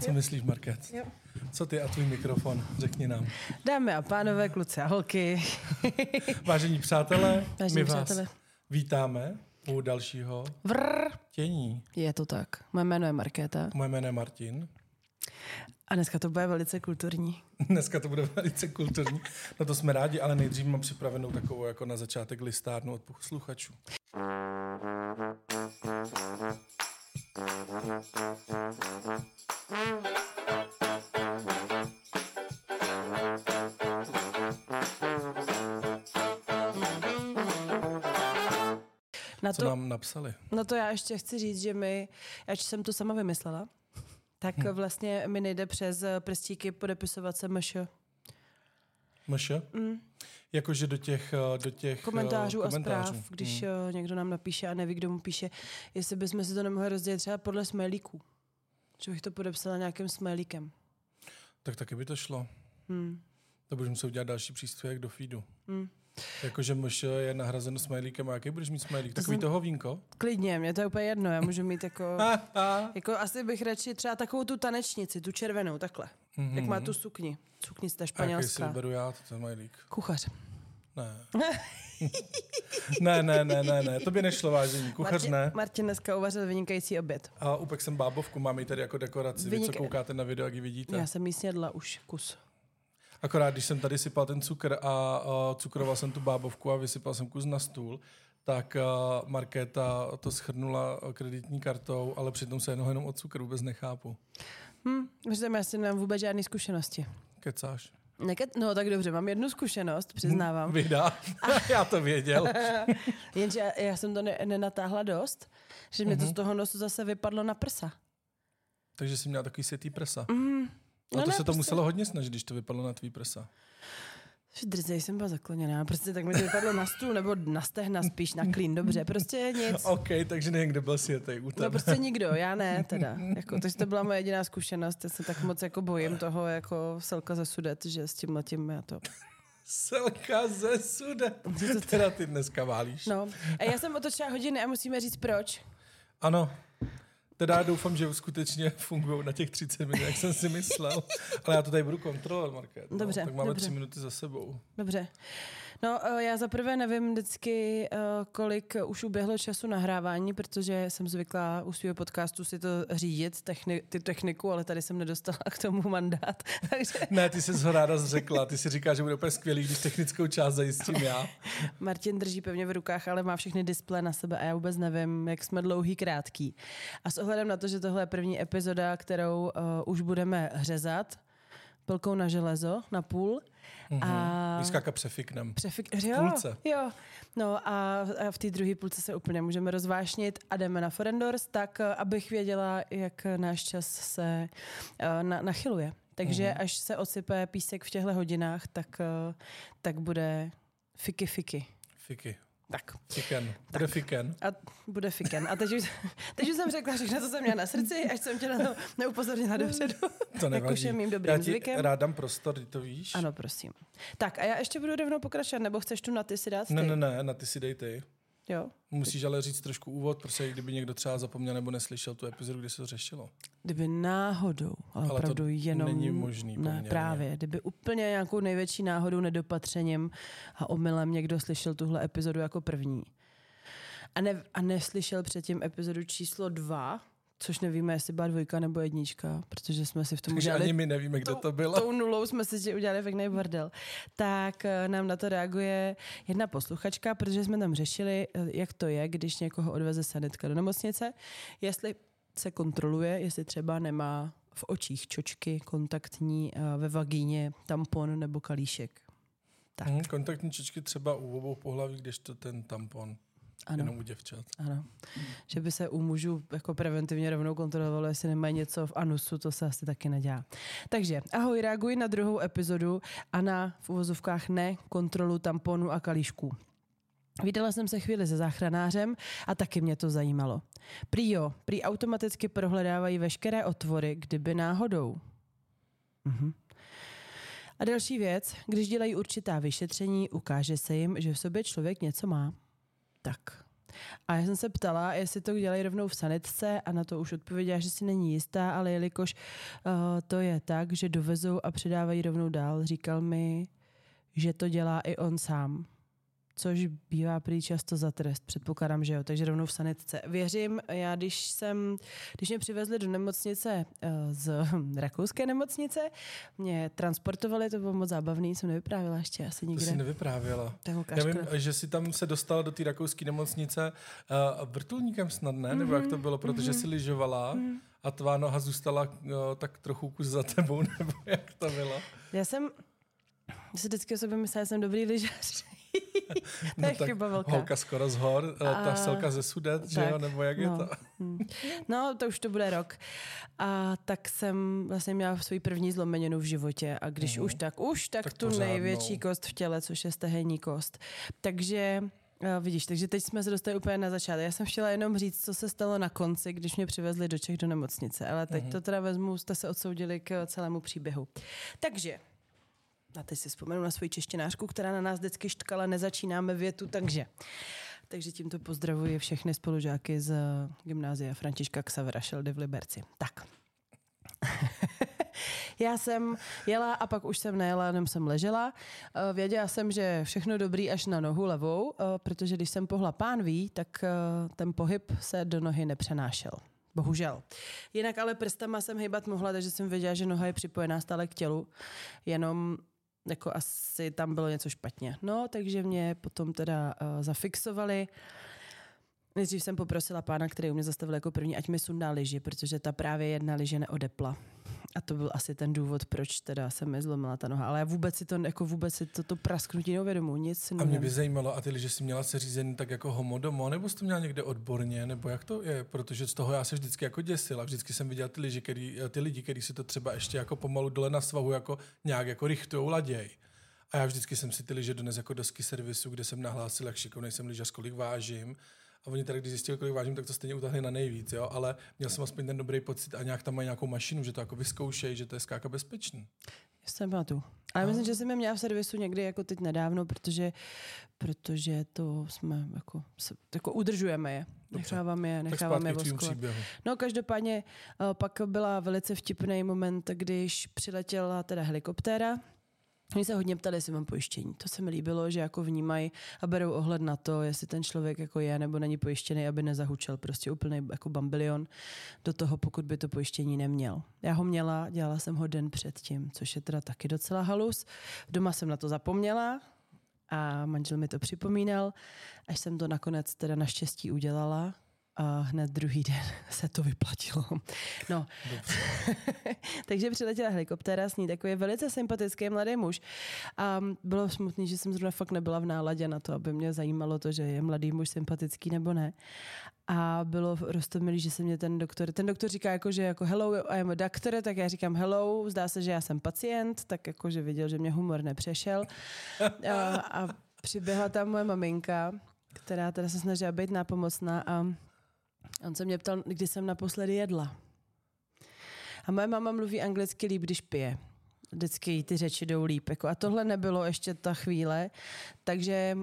Co myslíš, Market? Jo. Co ty a tvůj mikrofon? Řekni nám. Dámy a pánové, kluci a holky. Vážení přátelé, Vážení my vás přátelé. vítáme u dalšího Vrr. tění. Je to tak. Moje jméno je Markéta Moje jméno je Martin. a dneska to bude velice kulturní. Dneska to bude velice kulturní. No to jsme rádi, ale nejdřív mám připravenou takovou jako na začátek listárnu od posluchačů. Na Co to, nám napsali? no to já ještě chci říct, že my, ač jsem to sama vymyslela, tak Hm. vlastně mi nejde přes eh, prstíky podepisovat se MŠ. Mše? Mm. Jakože do těch, eh, do těch eh, Komentářů, komentářů. a zpráv, když Mm. mm. někdo nám napíše a neví, kdo mu píše, jestli bychom si to nemohli rozdělit třeba podle smajlíků. Že bych to podepsala nějakým smajlíkem. Tak taky by to šlo. Hmm. To budeš muset udělat další příspěvek do feedu. Hmm. Jakože myš je nahrazeno smajlíkem a jaký budeš mít smajlík? Takový jsem- toho vínko? Klidně, mě to je úplně jedno, já můžu mít jako... Jako asi bych radši třeba takovou tu tanečnici, tu červenou, takhle. Mm-hmm. Jak má tu sukni. Sukni z té A jaký si španělská. vyberu já, to je smajlík? Kuchař. Ne. ne, ne, ne, ne, ne, to by nešlo vážení. Kuchař Martin, ne. Martin dneska uvařil vynikající oběd. A upek jsem bábovku, mám ji tady jako dekoraci. Vy, Vynik- co koukáte na video, jak ji vidíte. Já jsem jí snědla už kus. Akorát, když jsem tady sypal ten cukr a uh, cukroval jsem tu bábovku a vysypal jsem kus na stůl, tak uh, Markéta to schrnula kreditní kartou, ale přitom se jednou jenom od cukru vůbec nechápu. Hm, že já si nemám vůbec žádné zkušenosti. Kecáš. Neket, no tak dobře, mám jednu zkušenost, přiznávám. Vydá. Já to věděl. Jenže já, já jsem to ne, nenatáhla dost, že mě to z toho nosu zase vypadlo na prsa. Takže jsi měla takový světý prsa. No a to ne, se to prostě- muselo hodně snažit, když to vypadlo na tvý prsa. Drzej jsem byla zakloněná, prostě tak mi to vypadlo na stůl, nebo na stehna spíš, na klín, dobře, prostě nic. OK, takže nevím, kdo byl světej u tebe. No prostě nikdo, já ne teda. Jako, takže to byla moje jediná zkušenost, já se tak moc jako bojím toho jako selka ze sudet, že s tím letím já to. Selka ze sude. Teda ty dneska válíš. No, a já jsem otočila hodiny a musíme říct proč. Ano. Teda doufám, že skutečně fungují na těch 30 minut, jak jsem si myslel. Ale já to tady budu kontrolovat, Market. No, Dobře, tak máme dobře. tři minuty za sebou. Dobře. No, eh, já zaprvé nevím vždycky, eh, kolik už uběhlo času nahrávání, protože jsem zvyklá u svého podcastu si to řídit, techni- ty techniku, ale tady jsem nedostala k tomu mandát. Takže Ne, ty jsi ho ráda zřekla. Ty si říkáš, že bude úplně skvělý, když technickou část zajistím já. Martin drží pevně v rukách, ale má všechny displeje na sebe a já vůbec nevím, jak jsme dlouhý, krátký. A s ohledem na to, že tohle je první epizoda, kterou uh, už budeme řezat, pilkou na železo, na půl. A Vyskáka přefiknem. Přefik- jo, půlce. Jo. No a, v té druhé půlce se úplně můžeme rozvášnit a jdeme na Forendors, tak eh, abych věděla, jak náš čas se uh, na, nachyluje. Takže Mhm. až se osype písek v těchto hodinách, tak, uh, tak bude fiky fiky. Fiky. Tak. Fiken. Bude fiken. A bude fiken. A teď už, teď už jsem řekla všechno, co jsem měla na srdci, až jsem tě na to neupozornila dopředu. To Jak už nevadí. je mým dobrým já ti zvykem. rád dám prostor, ty to víš. Ano, prosím. Tak a já ještě budu rovnou pokračovat, nebo chceš tu na ty si dát ty? Ne, ne, ne, na ty si dej ty. Jo. Musíš ale říct trošku úvod, protože kdyby někdo třeba zapomněl nebo neslyšel tu epizodu, kdy se to řešilo. Kdyby náhodou, ale, Ale to opravdu jenom... není možný Ne, poměrně. právě. Kdyby úplně nějakou největší náhodou, nedopatřením a omylem někdo slyšel tuhle epizodu jako první. A, ne, a neslyšel předtím epizodu číslo dva, což nevíme, jestli byla dvojka nebo jednička, protože jsme si v tom Takže udělali... ani my nevíme, kdo to bylo. Tou nulou jsme si udělali pěkný bordel. Tak eh, nám na to reaguje jedna posluchačka, protože jsme tam řešili, eh, jak to je, když někoho odveze sanitka do nemocnice, jestli se kontroluje, jestli třeba nemá v očích čočky kontaktní, eh, ve vagíně tampon nebo kalíšek. Tak, Hmm, kontaktní čečky třeba u obou pohlaví, když to ten tampon. Ano. Jenom u děvčat. Ano. Že by se u mužů jako preventivně rovnou kontrolovalo, jestli nemají něco v anusu, to se asi taky nedělá. Takže ahoj, reaguji na druhou epizodu a na v uvozovkách ne kontrolu tamponu a kalíšků. Vydala jsem se chvíli se záchranářem a taky mě to zajímalo. Prý jo, prý automaticky prohledávají veškeré otvory, kdyby náhodou. Mhm. A další věc, když dělají určitá vyšetření, ukáže se jim, že v sobě člověk něco má. Tak. A já jsem se ptala, jestli to dělají rovnou v sanitce a na to už odpověděla, že si není jistá, ale jelikož uh, to je tak, že dovezou a předávají rovnou dál, říkal mi, že to dělá i on sám což bývá prý často za trest, předpokládám, že jo, takže rovnou v sanitce. Věřím, já když jsem, když mě přivezli do nemocnice eh, z rakouské nemocnice, mě transportovali, to bylo moc zábavný, jsem nevyprávěla ještě asi nikde. To jsi nevyprávěla. Já vím, že si tam se dostala do té rakouské nemocnice uh, vrtulníkem snad, ne? Mm-hmm. Nebo jak to mhm, bylo, protože mm-hmm. si lyžovala mm-hmm. a tvá noha zůstala uh, tak trochu kus za tebou, nebo jak to bylo? Já jsem já si vždycky o sobě myslela, že jsem dobrý lyžař. to je no chyba velká. Holka skoro z hor, eh, a, ta selka ze Sudet, tak, že jo, nebo jak no. je to? Hmm. no, to už to bude rok. A tak jsem vlastně měla svůj první zlomeninu v životě a když uh-huh. už tak, už tak, tak tu pořádnou. největší kost v těle, což je stehenní kost. Takže Uh, vidíš, takže teď jsme se dostali úplně na začátek. Já jsem chtěla jenom říct, co se stalo na konci, když mě přivezli do Čech do nemocnice, ale teď uh-huh. to teda vezmu, jste se odsoudili k celému příběhu. Takže a teď si vzpomenu na svoji češtinářku, která na nás vždycky štkala, nezačínáme větu, takže. Takže tímto pozdravuji všechny spolužáky z gymnázia Františka Xavera Šeldy v Liberci. Tak. Já jsem jela a pak už jsem nejela, jenom jsem ležela. Eh, věděla jsem, že všechno dobrý až na nohu levou, eh, protože když jsem pohla pánví, tak eh, ten pohyb se do nohy nepřenášel. Bohužel. Jinak ale prstama jsem hýbat mohla, takže jsem věděla, že noha je připojená stále k tělu. Jenom jako asi tam bylo něco špatně. No, takže mě potom teda uh, zafixovali. Nejdřív jsem poprosila pána, který u mě zastavil jako první, ať mi sundá lyži, protože ta právě jedna lyže neodepla. A to byl asi ten důvod, proč teda se mi zlomila ta noha. Ale já vůbec si to, jako vůbec si to, to prasknutí neuvědomu, nic si A mě by zajímalo, a ty lyže jsi měla se řízení tak jako homodomo, nebo jsi to měla někde odborně, nebo jak to je? Protože z toho já se vždycky jako děsil a vždycky jsem viděl ty, lyži, který, ty lidi, kteří si to třeba ještě jako pomalu dole na svahu jako nějak jako rychtujou, laděj. A já vždycky jsem si ty lyže dones jako dosky servisu, kde jsem nahlásil, jak šikovný jsem lyžař, kolik vážím a oni tady, když zjistili, kolik vážím, tak to stejně utahli na nejvíc, jo? ale měl jsem aspoň ten dobrý pocit a nějak tam mají nějakou mašinu, že to jako vyzkoušejí, že to je skáka bezpečný. Jsem tu. Ale myslím, že jsem je měla v servisu někdy jako teď nedávno, protože, protože to jsme jako, se, jako udržujeme je. Necháváme je, necháváme je. No každopádně uh, pak byla velice vtipný moment, když přiletěla teda helikoptéra, Oni se hodně ptali, jestli mám pojištění. To se mi líbilo, že jako vnímají a berou ohled na to, jestli ten člověk jako je nebo není pojištěný, aby nezahučel prostě úplný jako bambilion do toho, pokud by to pojištění neměl. Já ho měla, dělala jsem ho den předtím, což je teda taky docela halus. Doma jsem na to zapomněla a manžel mi to připomínal, až jsem to nakonec teda naštěstí udělala a hned druhý den se to vyplatilo. No. Takže přiletěla helikoptéra s ní takový velice sympatický mladý muž. A bylo smutný, že jsem zrovna fakt nebyla v náladě na to, aby mě zajímalo to, že je mladý muž sympatický nebo ne. A bylo rostomilý, že se mě ten doktor, ten doktor říká jako, že jako hello, I am a doctor, tak já říkám hello, zdá se, že já jsem pacient, tak jako, že viděl, že mě humor nepřešel. A, a přiběhla tam moje maminka, která teda se snažila být nápomocná a On se mě ptal, kdy jsem naposledy jedla. A moje máma mluví anglicky líp, když pije. Vždycky jí ty řeči jdou líp. Jako a tohle nebylo ještě ta chvíle, takže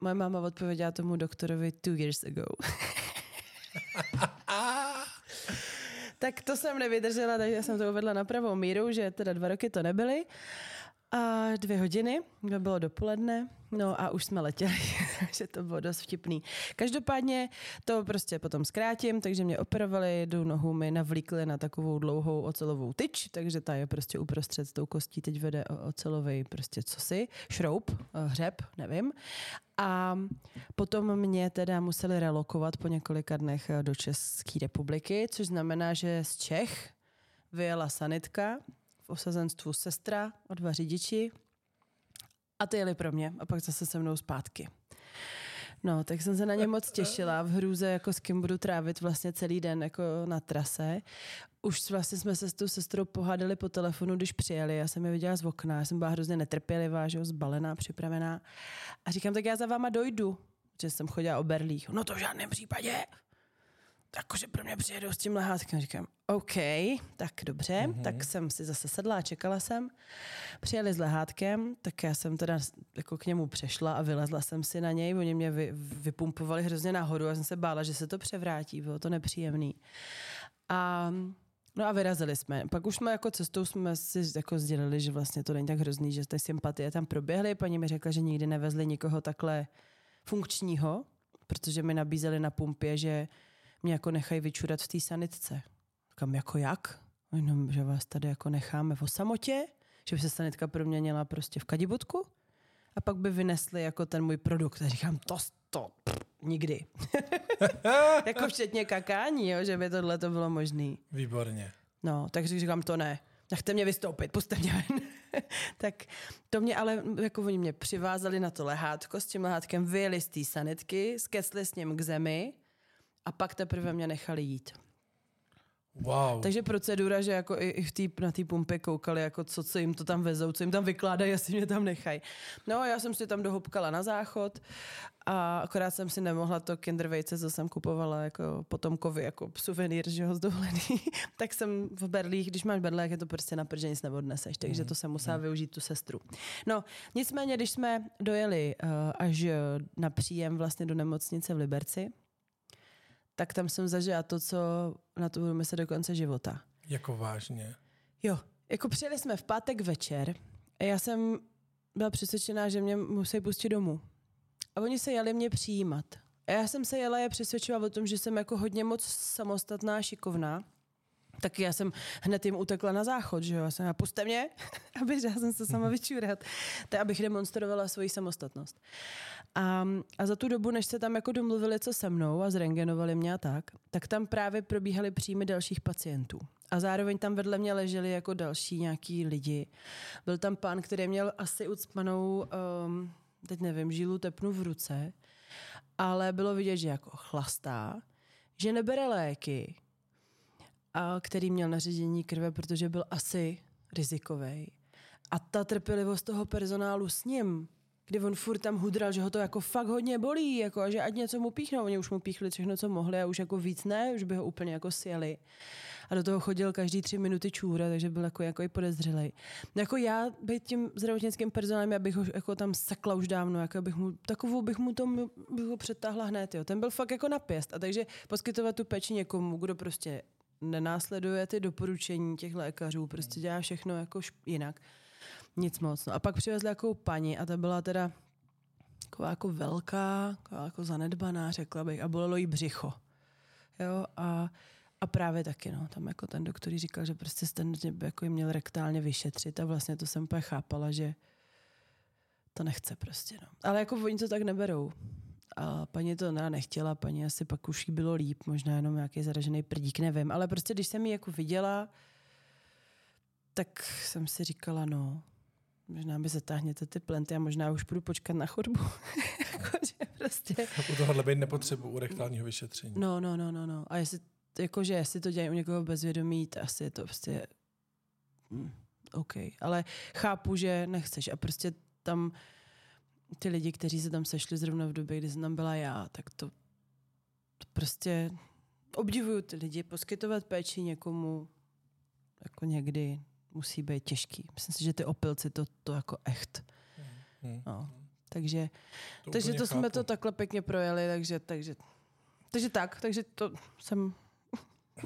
moje máma odpověděla tomu doktorovi two years ago. tak to jsem nevydržela, takže jsem to uvedla na pravou míru, že teda dva roky to nebyly. A dvě hodiny, to bylo dopoledne, no a už jsme letěli, takže to bylo dost vtipný. Každopádně to prostě potom zkrátím, takže mě operovali, jednu nohu mi navlíkli na takovou dlouhou ocelovou tyč, takže ta je prostě uprostřed s tou kostí, teď vede ocelový prostě cosi, šroub, eh, hřeb, nevím. A potom mě teda museli relokovat po několika dnech eh, do České republiky, což znamená, že z Čech vyjela sanitka, osazenstvu sestra a dva řidiči a ty jeli pro mě a pak zase se mnou zpátky. No, tak jsem se na ně moc těšila v hrůze, jako s kým budu trávit vlastně celý den jako na trase. Už vlastně jsme se s tou sestrou pohádali po telefonu, když přijeli. Já jsem je viděla z okna, já jsem byla hrozně netrpělivá, že jo, zbalená, připravená. A říkám, tak já za váma dojdu, že jsem chodila o berlích. No to v žádném případě. Takže pro mě přijedou s tím lehátkem. Říkám, OK, tak dobře, mm-hmm. tak jsem si zase sedla a čekala jsem. Přijeli s lehátkem, tak já jsem teda jako k němu přešla a vylezla jsem si na něj. Oni mě vy, vypumpovali hrozně nahoru a jsem se bála, že se to převrátí, bylo to nepříjemný. A No a vyrazili jsme. Pak už jsme jako cestou jsme si jako sdělili, že vlastně to není tak hrozný, že ty sympatie tam proběhly. Paní mi řekla, že nikdy nevezli nikoho takhle funkčního, protože mi nabízeli na pumpě, že mě jako nechají vyčurat v té sanitce. Kam jako jak? Jenom, že vás tady jako necháme v samotě, že by se sanitka proměnila prostě v kadibutku a pak by vynesli jako ten můj produkt. A říkám, to, to pff, nikdy. jako včetně kakání, jo, že by tohle to bylo možné. Výborně. No, takže říkám, to ne. Nechte mě vystoupit, puste mě ven. tak to mě ale, jako oni mě přivázali na to lehátko, s tím lehátkem vyjeli z té sanitky, skesli s ním k zemi a pak teprve mě nechali jít. Wow. Takže procedura, že jako i, i v tý, na té pumpě koukali, jako co, co jim to tam vezou, co jim tam vykládají, jestli mě tam nechají. No a já jsem si tam dohopkala na záchod a akorát jsem si nemohla to kinder vejce, co jsem kupovala jako potomkovi, jako suvenýr, že ho z dovolený. tak jsem v berlích, když máš berlích, je to prostě na prže nic neodneseš, takže to jsem musela využít tu sestru. No, nicméně, když jsme dojeli uh, až na příjem vlastně do nemocnice v Liberci, tak tam jsem zažila to, co na to budu myslet do konce života. Jako vážně? Jo, jako přijeli jsme v pátek večer a já jsem byla přesvědčená, že mě musí pustit domů. A oni se jeli mě přijímat. A já jsem se jela je přesvědčovat o tom, že jsem jako hodně moc samostatná, šikovná. Tak já jsem hned jim utekla na záchod, že jo. Já jsem, puste mě, aby já jsem se sama vyčurat. Tak abych demonstrovala svoji samostatnost. A, a za tu dobu, než se tam jako domluvili co se mnou a zrengenovali mě a tak, tak tam právě probíhaly příjmy dalších pacientů. A zároveň tam vedle mě leželi jako další nějaký lidi. Byl tam pán, který měl asi ucpanou, um, teď nevím, žílu tepnu v ruce, ale bylo vidět, že jako chlastá, že nebere léky, a který měl nařízení krve, protože byl asi rizikový. A ta trpělivost toho personálu s ním kdy on furt tam hudral, že ho to jako fakt hodně bolí, jako, a že ať něco mu píchnou. Oni už mu píchli všechno, co mohli a už jako víc ne, už by ho úplně jako sjeli. A do toho chodil každý tři minuty čůra, takže byl jako, jako i podezřelej. No jako já být tím zdravotnickým personálem, já bych ho jako tam sekla už dávno, jako bych mu, takovou bych mu to bych ho přetáhla hned. Jo. Ten byl fakt jako na pěst. A takže poskytovat tu péči někomu, kdo prostě nenásleduje ty doporučení těch lékařů, prostě dělá všechno jako jinak nic moc. No a pak přivezli jako paní a ta byla teda taková jako velká, taková jako zanedbaná, řekla bych, a bolelo jí břicho. Jo, a, a právě taky, no, tam jako ten doktor říkal, že prostě ten jako jim měl rektálně vyšetřit a vlastně to jsem úplně chápala, že to nechce prostě, no. Ale jako oni to tak neberou. A paní to ne, nechtěla, paní asi pak už jí bylo líp, možná jenom nějaký zaražený prdík, nevím. Ale prostě, když jsem ji jako viděla, tak jsem si říkala, no, Možná by zatáhněte ty plenty a možná už budu počkat na chodbu. jakože prostě... U tohohle být nepotřebu u rektálního vyšetření. No, no, no, no, no. A jestli, jakože jestli to dělají u někoho bezvědomí, to asi je to prostě... Hm, OK. Ale chápu, že nechceš. A prostě tam ty lidi, kteří se tam sešli zrovna v době, kdy jsem tam byla já, tak to, to prostě obdivuju ty lidi. Poskytovat péči někomu jako někdy musí být těžký. Myslím si, že ty opilci to, to jako echt. Hmm. No. Takže, to takže to chápu. jsme to takhle pěkně projeli, takže, takže, takže tak, takže to jsem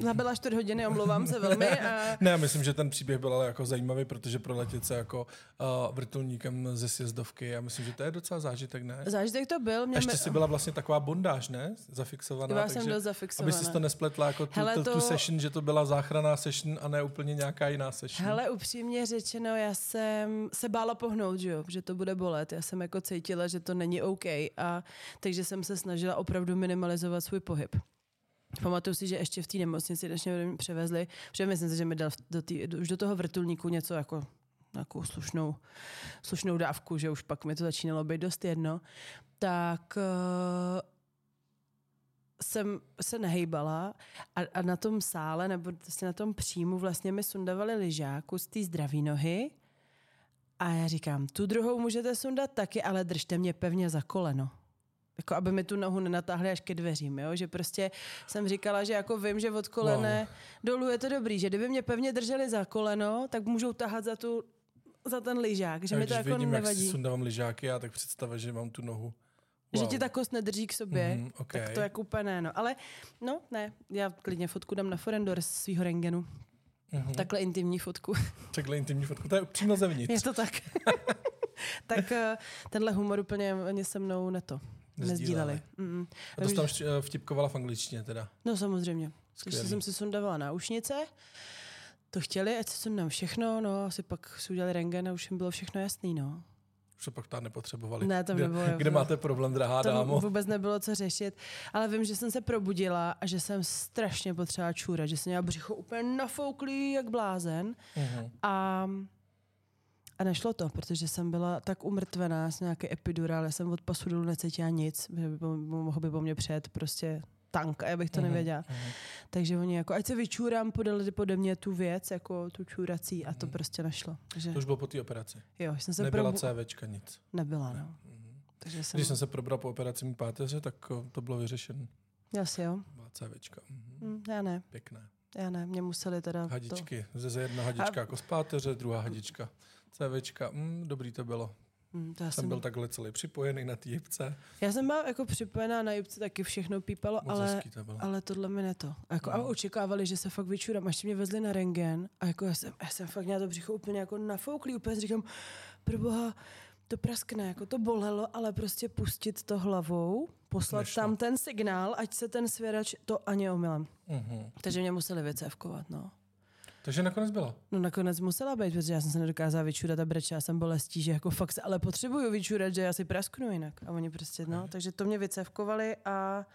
Zabila čtvrt hodiny, omlouvám se velmi. A... ne, myslím, že ten příběh byl ale jako zajímavý, protože proletět se jako uh, vrtulníkem ze sjezdovky, já myslím, že to je docela zážitek, ne? Zážitek to byl. Mě Ještě si byla vlastně taková bondáž, ne? Zafixovaná. Já jsem byl zafixovaná. Aby si to nespletla jako tu, Hele, tu, tu, to... session, že to byla záchranná session a ne úplně nějaká jiná session. Hele, upřímně řečeno, já jsem se bála pohnout, že, jo, že to bude bolet. Já jsem jako cítila, že to není OK a takže jsem se snažila opravdu minimalizovat svůj pohyb. Pamatuju si, že ještě v té nemocnici, když mě převezli, protože myslím si, že mi dal do tý, už do toho vrtulníku něco jako nějakou slušnou, slušnou dávku, že už pak mi to začínalo být dost jedno, tak uh, jsem se nehejbala a, a na tom sále, nebo vlastně na tom příjmu vlastně mi sundavali lyžáku z té zdraví nohy a já říkám, tu druhou můžete sundat taky, ale držte mě pevně za koleno. Jako aby mi tu nohu nenatáhli až ke dveřím, jo? že prostě jsem říkala, že jako vím, že od kolene wow. dolů je to dobrý, že kdyby mě pevně drželi za koleno, tak můžou tahat za tu za ten lyžák, že A mi to když jako vidím, nevadí. jak si sundávám lyžáky, já tak představa, že mám tu nohu. Že ti ta kost nedrží k sobě, Mhm, ok. tak to jako úplně ne, no. Ale no, ne, já klidně fotku dám na Forendor z svého rengenu. Mhm. Takhle intimní fotku. Takhle intimní fotku, to je přímo zevnitř. je to tak. tak eh, tenhle humor úplně se mnou neto. Nezdíleli. A to jsi tam eh, vtipkovala v angličtině teda. No samozřejmě. Takže Skvělý. jsem si sundavala náušnice, to chtěli, ať si sundám všechno, no asi pak si udělali rengen a už jim bylo všechno jasný, no. Už to pak tam nepotřebovali. Ne, tam kde, nebylo. kde máte problém, drahá Tam dámo? vůbec nebylo co řešit. Ale vím, že jsem se probudila a že jsem strašně potřebovala čůrat, že jsem měla břicho úplně nafouklý jak blázen. Mhm. A, a nešlo to, protože jsem byla tak umrtvená s nějaký epidural, já jsem od pasu dolů necítila nic, že mohl by po mně přejet prostě tank a já bych to Mhm, nevěděla. mhm. Takže oni jako, ať se vyčůrám, podali pode mě tu věc, jako tu čůrací a to Mhm. prostě nešlo. Takže, To už bylo po té operaci. jo, jsem se Nebyla probu- CVčka, nic. Nebyla, no. Mhm. Takže jsem, Když jsem se probral po operaci mý páteře, tak to bylo vyřešené. asi jo. Byla CVčka. Mhm. Hm, já ne, Pěkné. já ne, mě museli teda to... Hadičky. Ze jedna hadička jako z páteře, druhá hadička. CVčka. Mm, dobrý to bylo. Hm, to já, Jsem byl takhle celý připojený na té jibce. já jsem byla jako připojená na jibce, taky všechno pípalo, Moc ale to bylo. Ale tohle mi ne to. A, jako, a No. očekávali, že se fakt vyčurám. Až mě vezli na rengen a jako já jsem, já jsem fakt měla to břicho úplně jako nafouklý. Úplně říkám, proboha, to praskne, jako to bolelo, ale prostě pustit to hlavou, poslat Nešlo. tam ten signál, ať se ten svěrač, to ani omylem. Mhm. Takže mě museli vycévkovat, no. Takže nakonec bylo. No nakonec musela být, protože já jsem se nedokázala vyčurat a brečela jsem bolestí, že jako fakt se ale potřebuju vyčurat, že já si prasknu jinak. A oni prostě, no, takže to mě vycevkovali a,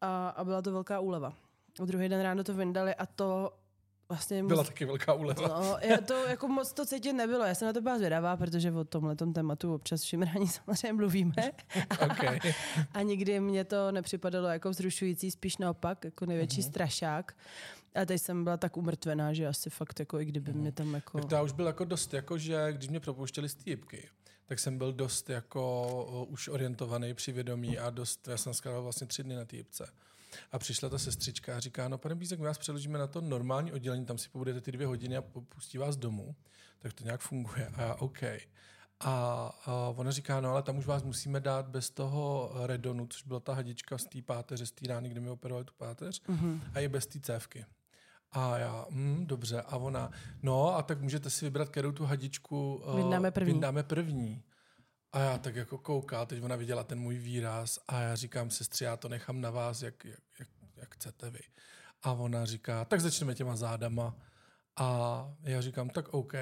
a, a byla to velká úleva. A druhý den ráno to vyndali a to vlastně... Byla mus- taky velká úleva. No, já to jako moc to cítit nebylo. Já jsem na to byla zvědavá, protože o tomhle tématu občas v šimrání samozřejmě mluvíme. Okay. A nikdy mě to nepřipadalo jako vzrušující, spíš naopak, jako největší Mhm. strašák. A teď jsem byla tak umrtvená, že asi fakt jako i kdyby mě tam jako... Tak to já už byl jako dost, jako že když mě propouštěli z jibky, tak jsem byl dost jako už orientovaný při vědomí a dost, já jsem skladal vlastně tři dny na jibce. A přišla ta sestřička a říká, no pane Bízek, my vás přeložíme na to normální oddělení, tam si pobudete ty dvě hodiny a pu- pustí vás domů. Tak to nějak funguje. A já, OK. A, a ona říká, no ale tam už vás musíme dát bez toho redonu, což byla ta hadička z té páteře, z té rány, kde mi operovali tu páteř, Mhm. a i bez té cévky. A já, mm, dobře, a ona, no a tak můžete si vybrat, kterou tu hadičku uh, Vyndáme první. vyndáme první. A já tak jako kouká, teď ona viděla ten můj výraz a já říkám, sestři, já to nechám na vás, jak, jak, jak, jak chcete vy. A ona říká, tak začneme těma zádama. A já říkám, tak OK.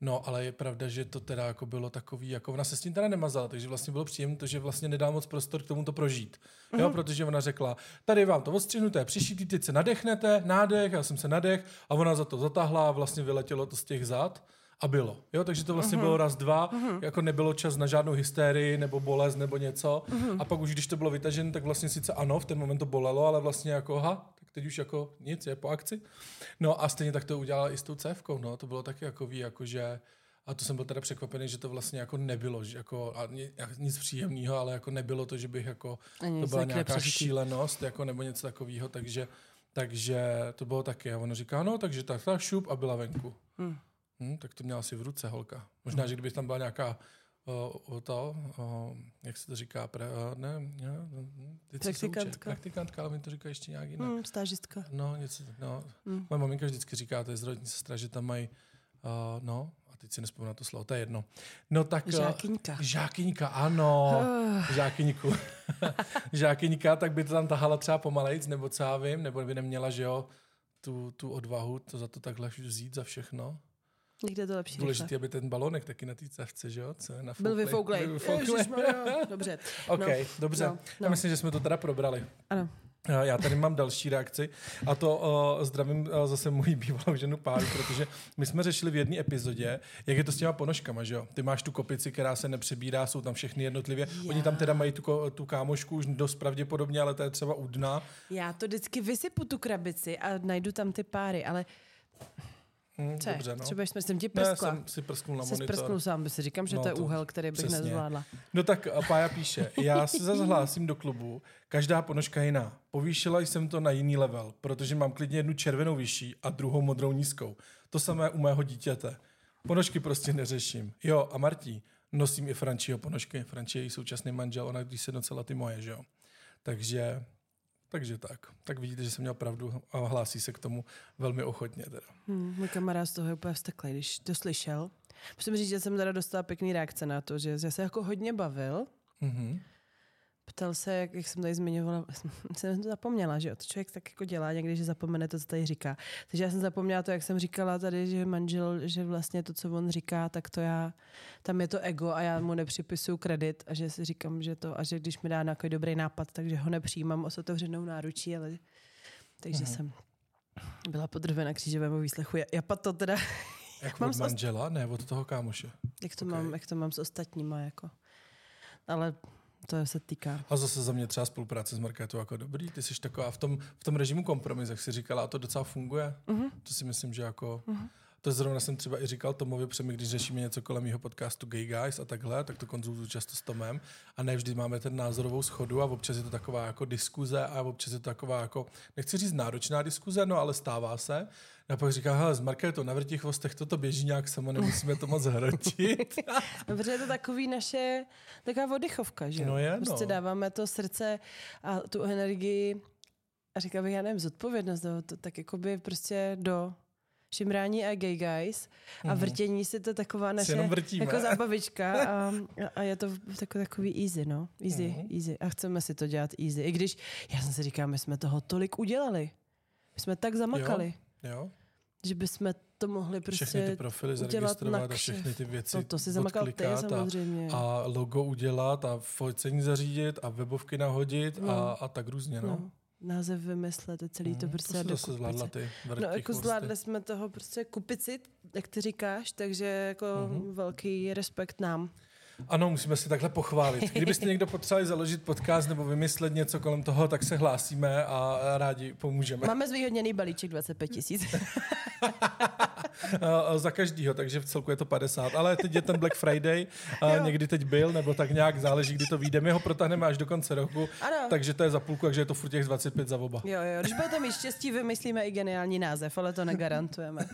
No, ale je pravda, že to teda jako bylo takový, jako ona se s tím teda nemazala, takže vlastně bylo příjemné to, že vlastně nedá moc prostor k tomu to prožít. Jo, Mhm. protože ona řekla, tady vám to odstřihnuté, přišitý, teď se nadechnete, nádech, já jsem se nadech a ona za to zatáhla a vlastně vyletělo to z těch zad a bylo. Jo, takže to vlastně bylo raz, dva, jako nebylo čas na žádnou hysterii nebo bolest nebo něco. A pak už, když to bylo vytažené, tak vlastně sice ano, v ten moment to bolelo, ale vlastně jako, ha, tak teď už jako nic, je po akci. No a stejně tak to udělala i s tou cévkou, no, to bylo taky jako ví, jako že a to jsem byl teda překvapený, že to vlastně jako nebylo, že jako, a ni- nic příjemného, ale jako nebylo to, že bych jako, Ani to byla nějaká nepřežitý. šílenost, jako nebo něco takového, takže, takže to bylo taky. A ona říká, no, takže tak, tak šup a byla venku. Hmm. Hm, tak to měla asi v ruce holka. Možná, že kdyby tam byla nějaká o, o to, o, jak se to říká, pre, ne, ne, hm, teď se učí. Praktikantka. Praktikantka, ale mi to říká ještě nějak jinak. Hmm, stážistka. No, něco, no. Hmm. Moje maminka vždycky říká, to je zdravotní sestra, že tam mají, uh, no, a teď si nespomínám to slovo, to je jedno. No tak... Žákyňka. Žákyňka, ano. Ah. Žákyňku. Žákyňka, tak by to tam tahala třeba pomalejc, nebo co já vím, nebo by neměla, že jo, tu, tu odvahu to za to takhle vzít za všechno. Někde je to lepší. Důležité, aby ten balonek taky na té cevce, že jo, co na Byl vyfouklej. Byl vyfouklej. Dobře. OK, No, dobře. no, Já no. myslím, že jsme to teda probrali. Ano. Já tady mám další reakci a to uh, zdravím uh, zase moji bývalou ženu Páru, protože my jsme řešili v jedné epizodě, jak je to s těma ponožkama, že jo? Ty máš tu kopici, která se nepřebírá, jsou tam všechny jednotlivě. Já. Oni tam teda mají tu, tu kámošku už dost pravděpodobně, ale to je třeba u dna. Já to vždycky vysypu tu krabici a najdu tam ty páry, ale Mm, Co dobře, no. Třeba jsme jsem ti Ne, prskla. jsem si prsknul na Jsi monitor. prsknul sám, by si říkám, že No, to je to- úhel, který bych přesně. nezvládla. No tak Pája píše, já se zase hlásím do klubu, každá ponožka jiná. Povýšila jsem to na jiný level, protože mám klidně jednu červenou vyšší a druhou modrou nízkou. To samé u mého dítěte. Ponožky prostě neřeším. Jo, a Martí, nosím i Frančího ponožky. Franči je její současný manžel, ona když se docela ty moje, že jo. Takže, takže tak. Tak vidíte, že jsem měl pravdu a hlásí se k tomu velmi ochotně teda. Hmm, můj kamarád z toho je úplně vzteklý, když to slyšel. Musím říct, že jsem teda dostala pěkný reakce na to, že že se jako hodně bavil. Mhm. Ptal se, jak, jak jsem tady zmiňovala, jsem to zapomněla, že jo, to člověk tak jako dělá někdy, že zapomene to, co tady říká. Takže já jsem zapomněla to, jak jsem říkala tady, že manžel, že vlastně to, co on říká, tak to já, tam je to ego a já mu nepřipisuju kredit a že si říkám, že to, a že když mi dá nějaký dobrý nápad, takže ho nepřijímám s otevřenou náručí, ale takže Mhm. jsem byla podrvena křížovému výslechu. Ja- Japa to teda, Jak Mám od ost- manžela? Ne, od toho kámoše. jak to, Ok. mám, jak to mám s ostatníma, jako. Ale to se týká. A zase za mě třeba spolupráce s Markétou jako dobrý. Ty jsi taková v tom, v tom režimu kompromis, jak jsi říkala, a to docela funguje. Mhm. To si myslím, že jako... To zrovna jsem třeba i říkal Tomovi, protože my, když řešíme něco kolem jeho podcastu Gay Guys a takhle, tak to konzultuju často s Tomem a ne vždy máme ten názorovou schodu a občas je to taková jako diskuze a občas je to taková jako, nechci říct náročná diskuze, no ale stává se. A pak říká, hele, s Markétou na vrtích chvostech toto běží nějak samo, nemusíme to moc hrotit. No, protože je to takový naše, taková oddychovka, že? No je, no. Prostě dáváme to srdce a tu energii a říkal bych, já nevím, zodpovědnost, no, to, tak jakoby prostě do šimrání a gay guys a vrtění si to taková naše Mhm. jako zábavička a, a je to takový, takový easy, no. Easy, Mhm. easy. A chceme si to dělat easy. I když, já jsem si říkala, my jsme toho tolik udělali. My jsme tak zamakali, jo? že bychom to mohli prostě Všechny ty profily udělat zaregistrovat a všechny ty věci No to si zamakal ty odklikat a- samozřejmě. a logo udělat a focení zařídit a webovky nahodit No. a, a tak různě, no. no. Název vymyslet, a celý to Mhm, prostě to se zvládla ty No jako zvládli jsme toho prostě kupit si, jak ty říkáš, takže jako Mhm. velký respekt nám. Ano, musíme si takhle pochválit. Kdybyste někdo potřebovali založit podcast nebo vymyslet něco kolem toho, tak se hlásíme a rádi pomůžeme. Máme zvýhodněný balíček 25 tisíc. A za každýho, takže v celku je to 50. Ale teď je ten Black Friday, Jo. někdy teď byl, nebo tak nějak záleží, kdy to vyjde. My ho protáhneme až do konce roku, Ano. takže to je za půlku, takže je to furt těch 25 za oba. Jo, jo, když budete mít štěstí, vymyslíme i geniální název, ale to negarantujeme.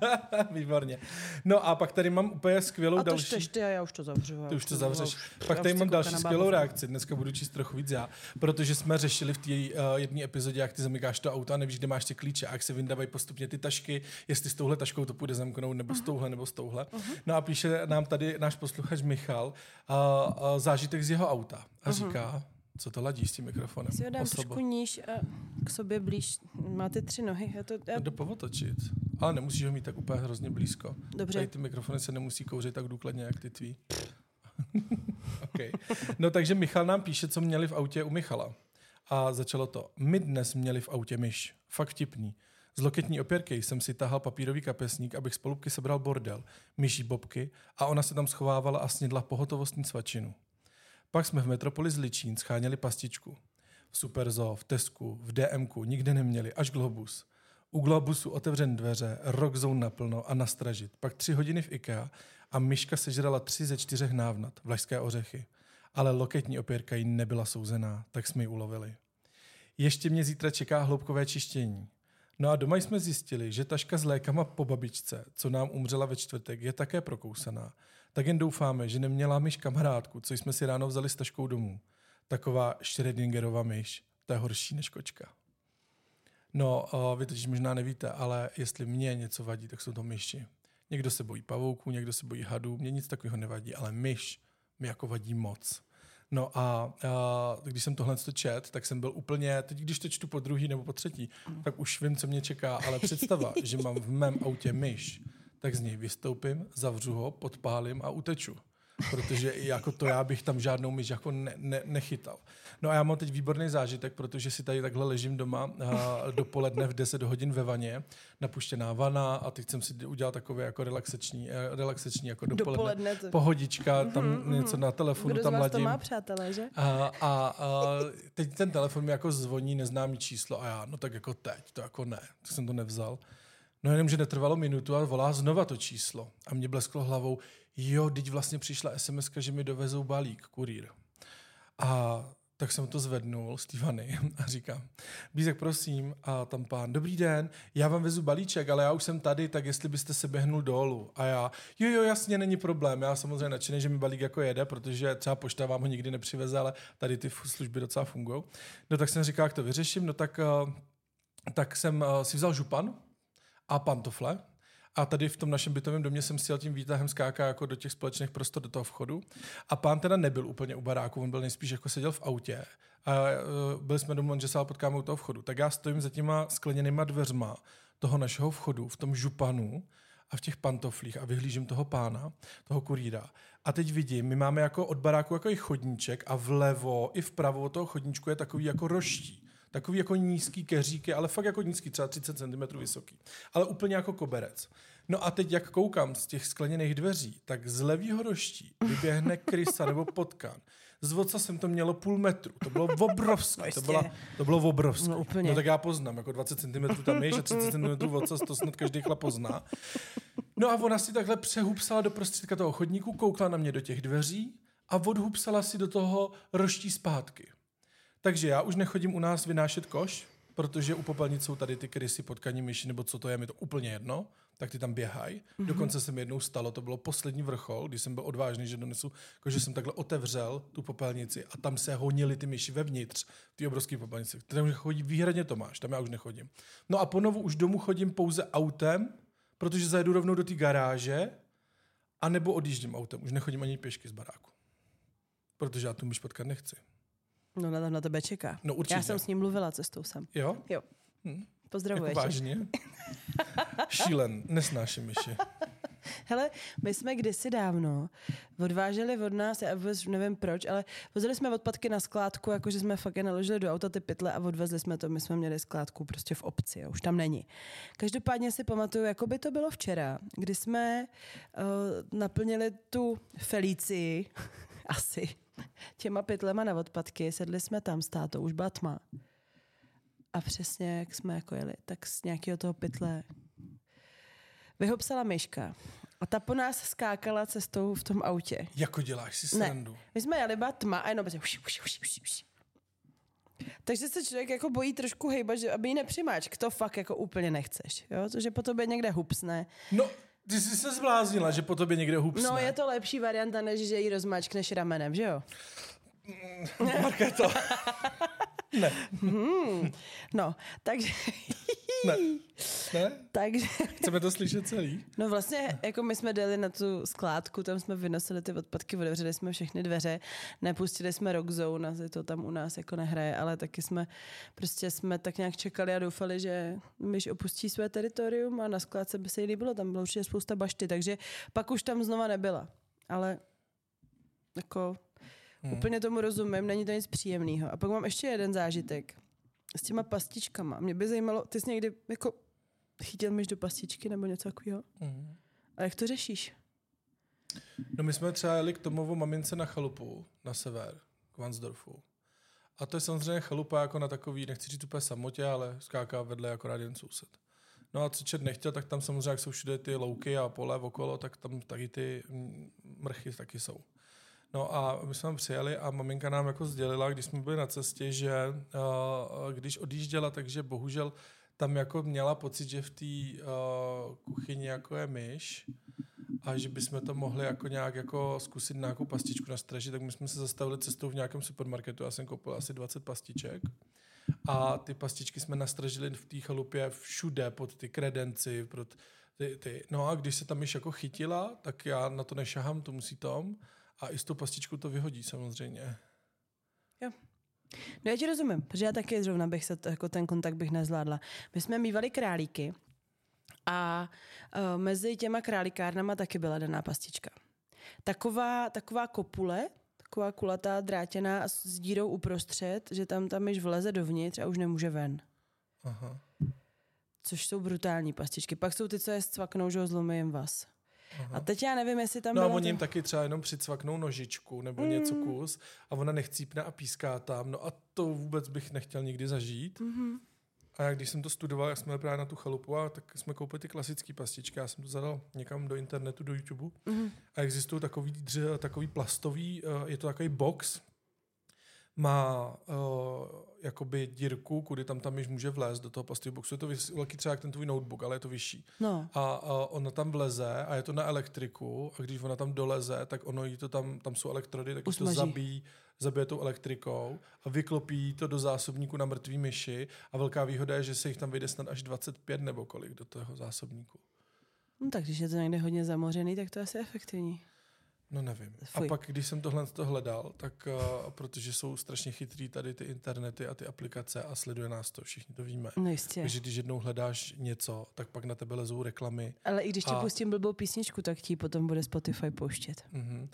Výborně. No a pak tady mám úplně skvělou A to další... čteš ty a já už to zavřu. Ty už to zavřeš. Pak tady mám další skvělou reakci. Dneska budu číst trochu víc já, protože jsme řešili v té uh, jedné epizodě, jak ty zamykáš to auto a nevíš, kde máš ty klíče a jak se vyndávají postupně ty tašky, jestli s touhle taškou to půjde zamknout, nebo s touhle, nebo s touhle. No a píše nám tady náš posluchač Michal uh, uh, zážitek z jeho auta a říká, co to ladí s tím mikrofonem? Si ho dám trošku níž a k sobě blíž. Má ty tři nohy. Já to, já, Jde povotočit. Ale nemusíš ho mít tak úplně hrozně blízko. Dobře. Tady ty mikrofony se nemusí kouřit tak důkladně, jak ty tvý. okay. No takže Michal nám píše, co měli v autě u Michala. A začalo to. My dnes měli v autě myš. Fakt vtipný. Z loketní opěrky jsem si tahal papírový kapesník, abych z polubky sebral bordel, myší bobky a ona se tam schovávala a snědla pohotovostní svačinu. Pak jsme v Metropoli z Ličín scháněli pastičku. V Superzo, v Tesku, v DMku nikde neměli, až Globus. U Globusu otevřen dveře, rock zone naplno a nastražit. Pak tři hodiny v IKEA a myška sežrala tři ze čtyřech návnat, vlašské ořechy. Ale loketní opěrka jí nebyla souzená, tak jsme ji ulovili. Ještě mě zítra čeká hloubkové čištění. No a doma jsme zjistili, že taška s lékama po babičce, co nám umřela ve čtvrtek, je také prokousaná. Tak jen doufáme, že neměla myš kamarádku, co jsme si ráno vzali s taškou domů. Taková Schrödingerova myš, to je horší než kočka. No, uh, vy totiž možná nevíte, ale jestli mě něco vadí, tak jsou to myši. Někdo se bojí pavouků, někdo se bojí hadů, mě nic takového nevadí, ale myš mi jako vadí moc. No a uh, když jsem tohle čet, tak jsem byl úplně, teď když to čtu po druhý nebo po třetí, tak už vím, co mě čeká, ale představa, že mám v mém autě myš, tak z něj vystoupím, zavřu ho, podpálím a uteču. Protože i jako to já bych tam žádnou myš jako ne, ne, nechytal. No a já mám teď výborný zážitek, protože si tady takhle ležím doma uh, dopoledne v 10 hodin ve vaně, napuštěná vana a teď jsem si udělal takové jako relaxační, eh, relaxační jako dopoledne. Dopoledne to- Pohodička, tam Mhm, něco na telefonu Kdo z tam vás to ladím. má, přátelé, že? A, a, a teď ten telefon mi jako zvoní neznámý číslo a já, no tak jako teď, to jako ne, tak jsem to nevzal. No jenom, že netrvalo minutu a volá znova to číslo. A mě blesklo hlavou, jo, teď vlastně přišla SMS, že mi dovezou balík, kurýr. A tak jsem to zvednul z a říkám, Bízek, prosím, a tam pán, dobrý den, já vám vezu balíček, ale já už jsem tady, tak jestli byste se běhnul dolů. A já, jo, jo, jasně, není problém. Já samozřejmě nadšený, že mi balík jako jede, protože třeba pošta vám ho nikdy nepřiveze, ale tady ty služby docela fungují. No tak jsem říkal, jak to vyřeším, no tak, eh, tak jsem eh, si vzal župan a pantofle, a tady v tom našem bytovém domě jsem si tím výtahem skáká jako do těch společných prostor do toho vchodu. A pán teda nebyl úplně u baráku, on byl nejspíš jako seděl v autě. A uh, byli jsme domluveni, že se potkáme u toho vchodu. Tak já stojím za těma skleněnýma dveřma toho našeho vchodu v tom županu a v těch pantoflích a vyhlížím toho pána, toho kurýra. A teď vidím, my máme jako od baráku jako i chodníček a vlevo i vpravo od toho chodníčku je takový jako roští. Takový jako nízký keříky, ale fakt jako nízký, třeba 30 cm vysoký. Ale úplně jako koberec. No a teď, jak koukám z těch skleněných dveří, tak z levýho roští vyběhne krysa nebo potkan. Z voca jsem to mělo půl metru. To bylo obrovské. To, byla, to bylo obrovské. No, úplně. no tak já poznám, jako 20 cm tam je, že 30 cm voca, to snad každý chlap pozná. No a ona si takhle přehupsala do prostředka toho chodníku, koukla na mě do těch dveří a odhupsala si do toho roští zpátky. Takže já už nechodím u nás vynášet koš, protože u popelnic jsou tady ty krysy, potkaní myši, nebo co to je, mi to úplně jedno, tak ty tam běhají. Mm-hmm. Dokonce se mi jednou stalo, to bylo poslední vrchol, když jsem byl odvážný, že donesu, že jsem takhle otevřel tu popelnici a tam se honili ty myši vevnitř, ty obrovské popelnice. Tam chodí výhradně Tomáš, tam já už nechodím. No a ponovu už domů chodím pouze autem, protože zajedu rovnou do té garáže, a nebo odjíždím autem, už nechodím ani pěšky z baráku. Protože já tu myš potkat nechci. No na, na tebe čeká. No určitě. Já jsem s ním mluvila cestou sem. Jo? Jo. Hm. Pozdravuješ. Jako vážně? Šílen, nesnáším myši. Hele, my jsme kdysi dávno odváželi od nás, já vůbec nevím proč, ale vozili jsme odpadky na skládku, jakože jsme fakt je naložili do auta ty pytle a odvezli jsme to. My jsme měli skládku prostě v obci, jo, už tam není. Každopádně si pamatuju, jako by to bylo včera, kdy jsme uh, naplnili tu Felicii, asi, těma pytlema na odpadky, sedli jsme tam s tátou, už byla tma. A přesně jak jsme jako jeli, tak z nějakého toho pytle vyhopsala myška. A ta po nás skákala cestou v tom autě. Jako děláš si srandu? Ne. My jsme jeli byla tma a jenom prostě uši, uši, uši, uši, uši. Takže se člověk jako bojí trošku hejbat, že aby ji nepřimáč. To fakt jako úplně nechceš. Jo? To, že po tobě někde hupsne. No, ty jsi se zbláznila, že po tobě někde hupsne. No, je to lepší varianta, než že ji rozmáčkneš ramenem, že jo? Mm, Markéto. Ne. Hmm. No, takže... ne. Ne? Takže... Chceme to slyšet celý? No vlastně, jako my jsme dali na tu skládku, tam jsme vynosili ty odpadky, otevřeli jsme všechny dveře, nepustili jsme rock zone, to tam u nás jako nehraje, ale taky jsme prostě jsme tak nějak čekali a doufali, že myš opustí své teritorium a na skládce by se jí líbilo, tam bylo určitě spousta bašty, takže pak už tam znova nebyla. Ale jako hmm. úplně tomu rozumím, není to nic příjemného. A pak mám ještě jeden zážitek s těma pastičkama. Mě by zajímalo, ty jsi někdy jako chytil myš do pastičky nebo něco takového? Mm. A jak to řešíš? No my jsme třeba jeli k Tomovu mamince na chalupu, na sever, k Vansdorfu. A to je samozřejmě chalupa jako na takový, nechci říct úplně samotě, ale skáká vedle jako jen soused. No a co čert nechtěl, tak tam samozřejmě, jak jsou všude ty louky a pole okolo, tak tam taky ty mrchy taky jsou. No a my jsme přijeli a maminka nám jako sdělila, když jsme byli na cestě, že uh, když odjížděla, takže bohužel tam jako měla pocit, že v té uh, kuchyni jako je myš a že bychom to mohli jako nějak jako zkusit nějakou pastičku nastražit, tak my jsme se zastavili cestou v nějakém supermarketu, já jsem koupil asi 20 pastiček a ty pastičky jsme nastražili v té chalupě všude, pod ty kredenci, pod ty, ty. No a když se tam myš jako chytila, tak já na to nešahám, to musí Tom a i s tou pastičkou to vyhodí samozřejmě. Jo. No já ti rozumím, protože já taky zrovna bych se, jako ten kontakt bych nezvládla. My jsme mývali králíky a uh, mezi těma králíkárnama taky byla daná pastička. Taková, taková kopule, taková kulatá drátěná s dírou uprostřed, že tam tam již vleze dovnitř a už nemůže ven. Aha. Což jsou brutální pastičky. Pak jsou ty, co je scvaknou, že ho zlomí jim vás. Aha. A teď já nevím, jestli tam No a oni jim to... taky třeba jenom přicvaknou nožičku nebo mm. něco kus a ona nechcípne a píská tam. No a to vůbec bych nechtěl nikdy zažít. Mm-hmm. A já, když jsem to studoval, jak jsme byli právě na tu chalupu, a tak jsme koupili ty klasické pastičky. Já jsem to zadal někam do internetu, do YouTube. Mhm. A existují takový, dře, takový plastový, uh, je to takový box, má uh, jakoby dírku, kudy tam tam již může vlézt do toho plastového boxu. Je to velký třeba jak ten tvůj notebook, ale je to vyšší. No, A, a ona tam vleze a je to na elektriku a když ona tam doleze, tak ono jí to tam, tam jsou elektrody, tak to zabíjí, zabije tou elektrikou a vyklopí to do zásobníku na mrtvý myši a velká výhoda je, že se jich tam vyjde snad až 25 nebo kolik do toho zásobníku. no tak když je to někde hodně zamořený, tak to je asi efektivní. No nevím. Fuj. A pak, když jsem tohle to hledal, tak uh, protože jsou strašně chytrý tady ty internety a ty aplikace a sleduje nás to, všichni to víme. No jistě. Takže když jednou hledáš něco, tak pak na tebe lezou reklamy Ale i když ti A- pustím blbou písničku, tak ti potom bude Spotify pouštět. Mhm.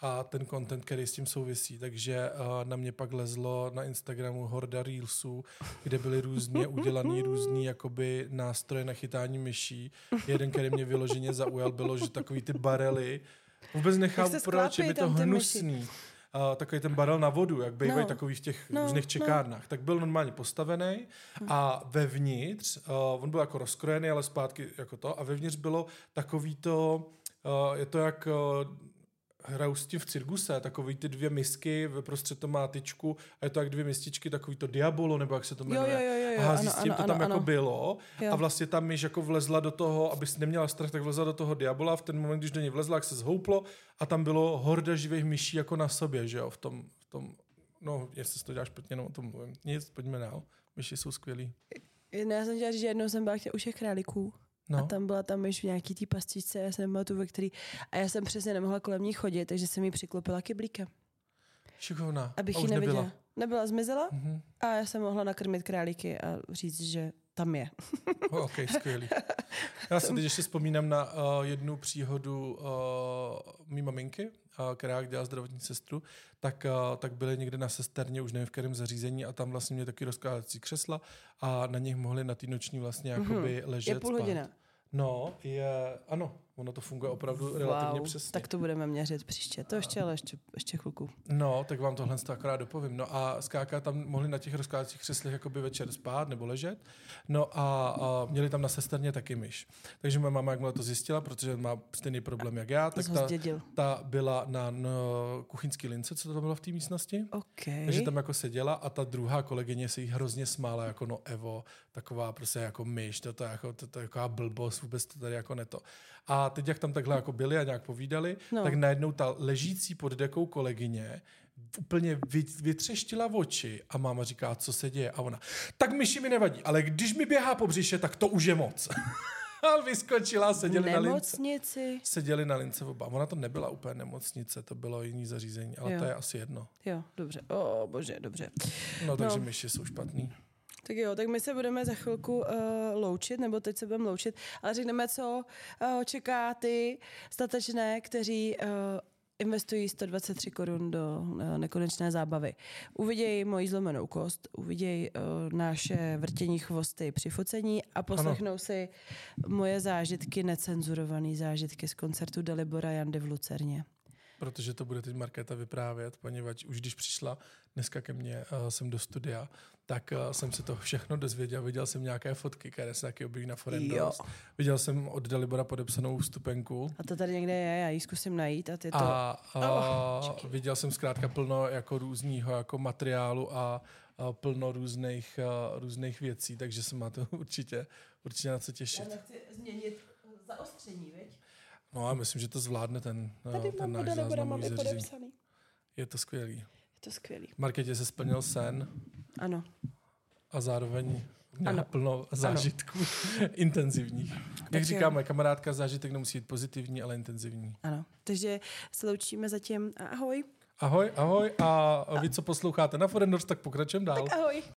A ten content, který s tím souvisí. Takže uh, na mě pak lezlo na Instagramu horda Reelsů, kde byly různě udělaný různý jakoby nástroje na chytání myší. Jeden, který mě vyloženě zaujal, bylo, že takový ty barely, vůbec nechápu proč, je to ty myši. hnusný. Uh, takový ten barel na vodu, jak bývají No. takový v těch No, různých no. čekárnách, tak byl normálně postavený a vevnitř, uh, on byl jako rozkrojený, ale zpátky jako to, a vevnitř bylo takový to, uh, je to jak uh, hrajou s tím v cirkuse, takový ty dvě misky, ve prostřed to má tyčku a je to jak dvě mističky, takový to diabolo, nebo jak se to Jo, jmenuje. jo, jo, jo, a hází ano, s tím ano, to tam ano, jako ano. bylo Jo. a vlastně tam myš jako vlezla do toho, abys neměla strach, tak vlezla do toho diabola v ten moment, když do něj vlezla, jak se zhouplo a tam bylo horda živých myší jako na sobě, že jo, v tom, v tom no, jestli to děláš špatně, no o tom mluvím. Nic, pojďme dál. Myši jsou skvělí. No, já jsem chtěla říct, že jednou jsem byla u všech králíků. No. A tam byla tam myš v nějaký té pastičce, já jsem tu, ve který... A já jsem přesně nemohla kolem ní chodit, takže jsem ji přiklopila kyblíkem, Šikovná. abych a ji už neviděla. nebyla. Nebyla, zmizela Mhm. a já jsem mohla nakrmit králíky a říct, že tam je. Oh, ok, skvělý. Já si teď ještě vzpomínám na uh, jednu příhodu uh, mý maminky, uh, která dělá zdravotní sestru, tak, uh, tak byly někde na sesterně, už nevím v kterém zařízení, a tam vlastně měli taky rozkládací křesla a na nich mohli na té noční vlastně jakoby ležet, Je půl spát. hodina. No, je, ano, ono to funguje opravdu relativně Wow, přesně. tak to budeme měřit příště. To ještě, ale ještě, ještě chvilku. No, tak vám tohle to akorát dopovím. No a skáka tam mohli na těch rozkládacích křeslech jakoby večer spát nebo ležet. No a, a měli tam na sesterně taky myš. Takže moje máma, jakmile to zjistila, protože má stejný problém jak já, tak Tak ta, zdědil. ta byla na no, kuchyňský lince, co to bylo v té místnosti. OK. Takže tam jako seděla a ta druhá kolegyně se jí hrozně smála, jako no Evo, taková prostě jako myš, to, to, je jako, to, to je taková blbost, vůbec to tady jako neto. A teď, jak tam takhle jako byli a nějak povídali, No. tak najednou ta ležící pod dekou kolegyně úplně vy, vytřeštila oči a máma říká, co se děje. A ona, tak myši mi nevadí, ale když mi běhá po břiše, tak to už je moc. a vyskočila, seděli na lince. Seděli na lince oba. Ona to nebyla úplně nemocnice, to bylo jiný zařízení, ale Jo. to je asi jedno. Jo, dobře. O, bože, dobře. No, takže No. myši jsou špatný. Tak jo, tak my se budeme za chvilku uh, loučit, nebo teď se budeme loučit, ale řekneme, co uh, čeká ty statečné, kteří uh, investují 123 korun do nekonečné zábavy. Uvidějí moji zlomenou kost, uvidějí uh, naše vrtění chvosty při focení a poslechnou si moje zážitky, necenzurované zážitky z koncertu Dalibora Jandy v Lucerně. Protože to bude teď Markéta vyprávět, poněvadž už když přišla dneska ke mně uh, sem do studia, tak uh, jsem si to všechno dozvěděl. Viděl jsem nějaké fotky, které se taky objeví na Forendost. Viděl jsem od Dalibora podepsanou vstupenku. A to tady někde je, já ji zkusím najít a ty to... A, a Oh, viděl jsem zkrátka plno jako různého jako materiálu a, a plno různých, a, různých věcí, takže se máte určitě, určitě na co těšit. nechci změnit zaostření, viď? No a myslím, že to zvládne ten, Tady ten náš Dalibora, mám i podepsaný. Je to skvělý. Je to skvělý. Marketě se splnil sen Ano. a zároveň měla Ano. plno zážitků intenzivních. Jak Takže- říká moje kamarádka, zážitek nemusí být pozitivní, ale intenzivní. Ano, takže se loučíme zatím ahoj. Ahoj, ahoj a vy, co posloucháte na Forendors, tak pokračujeme dál. Tak ahoj.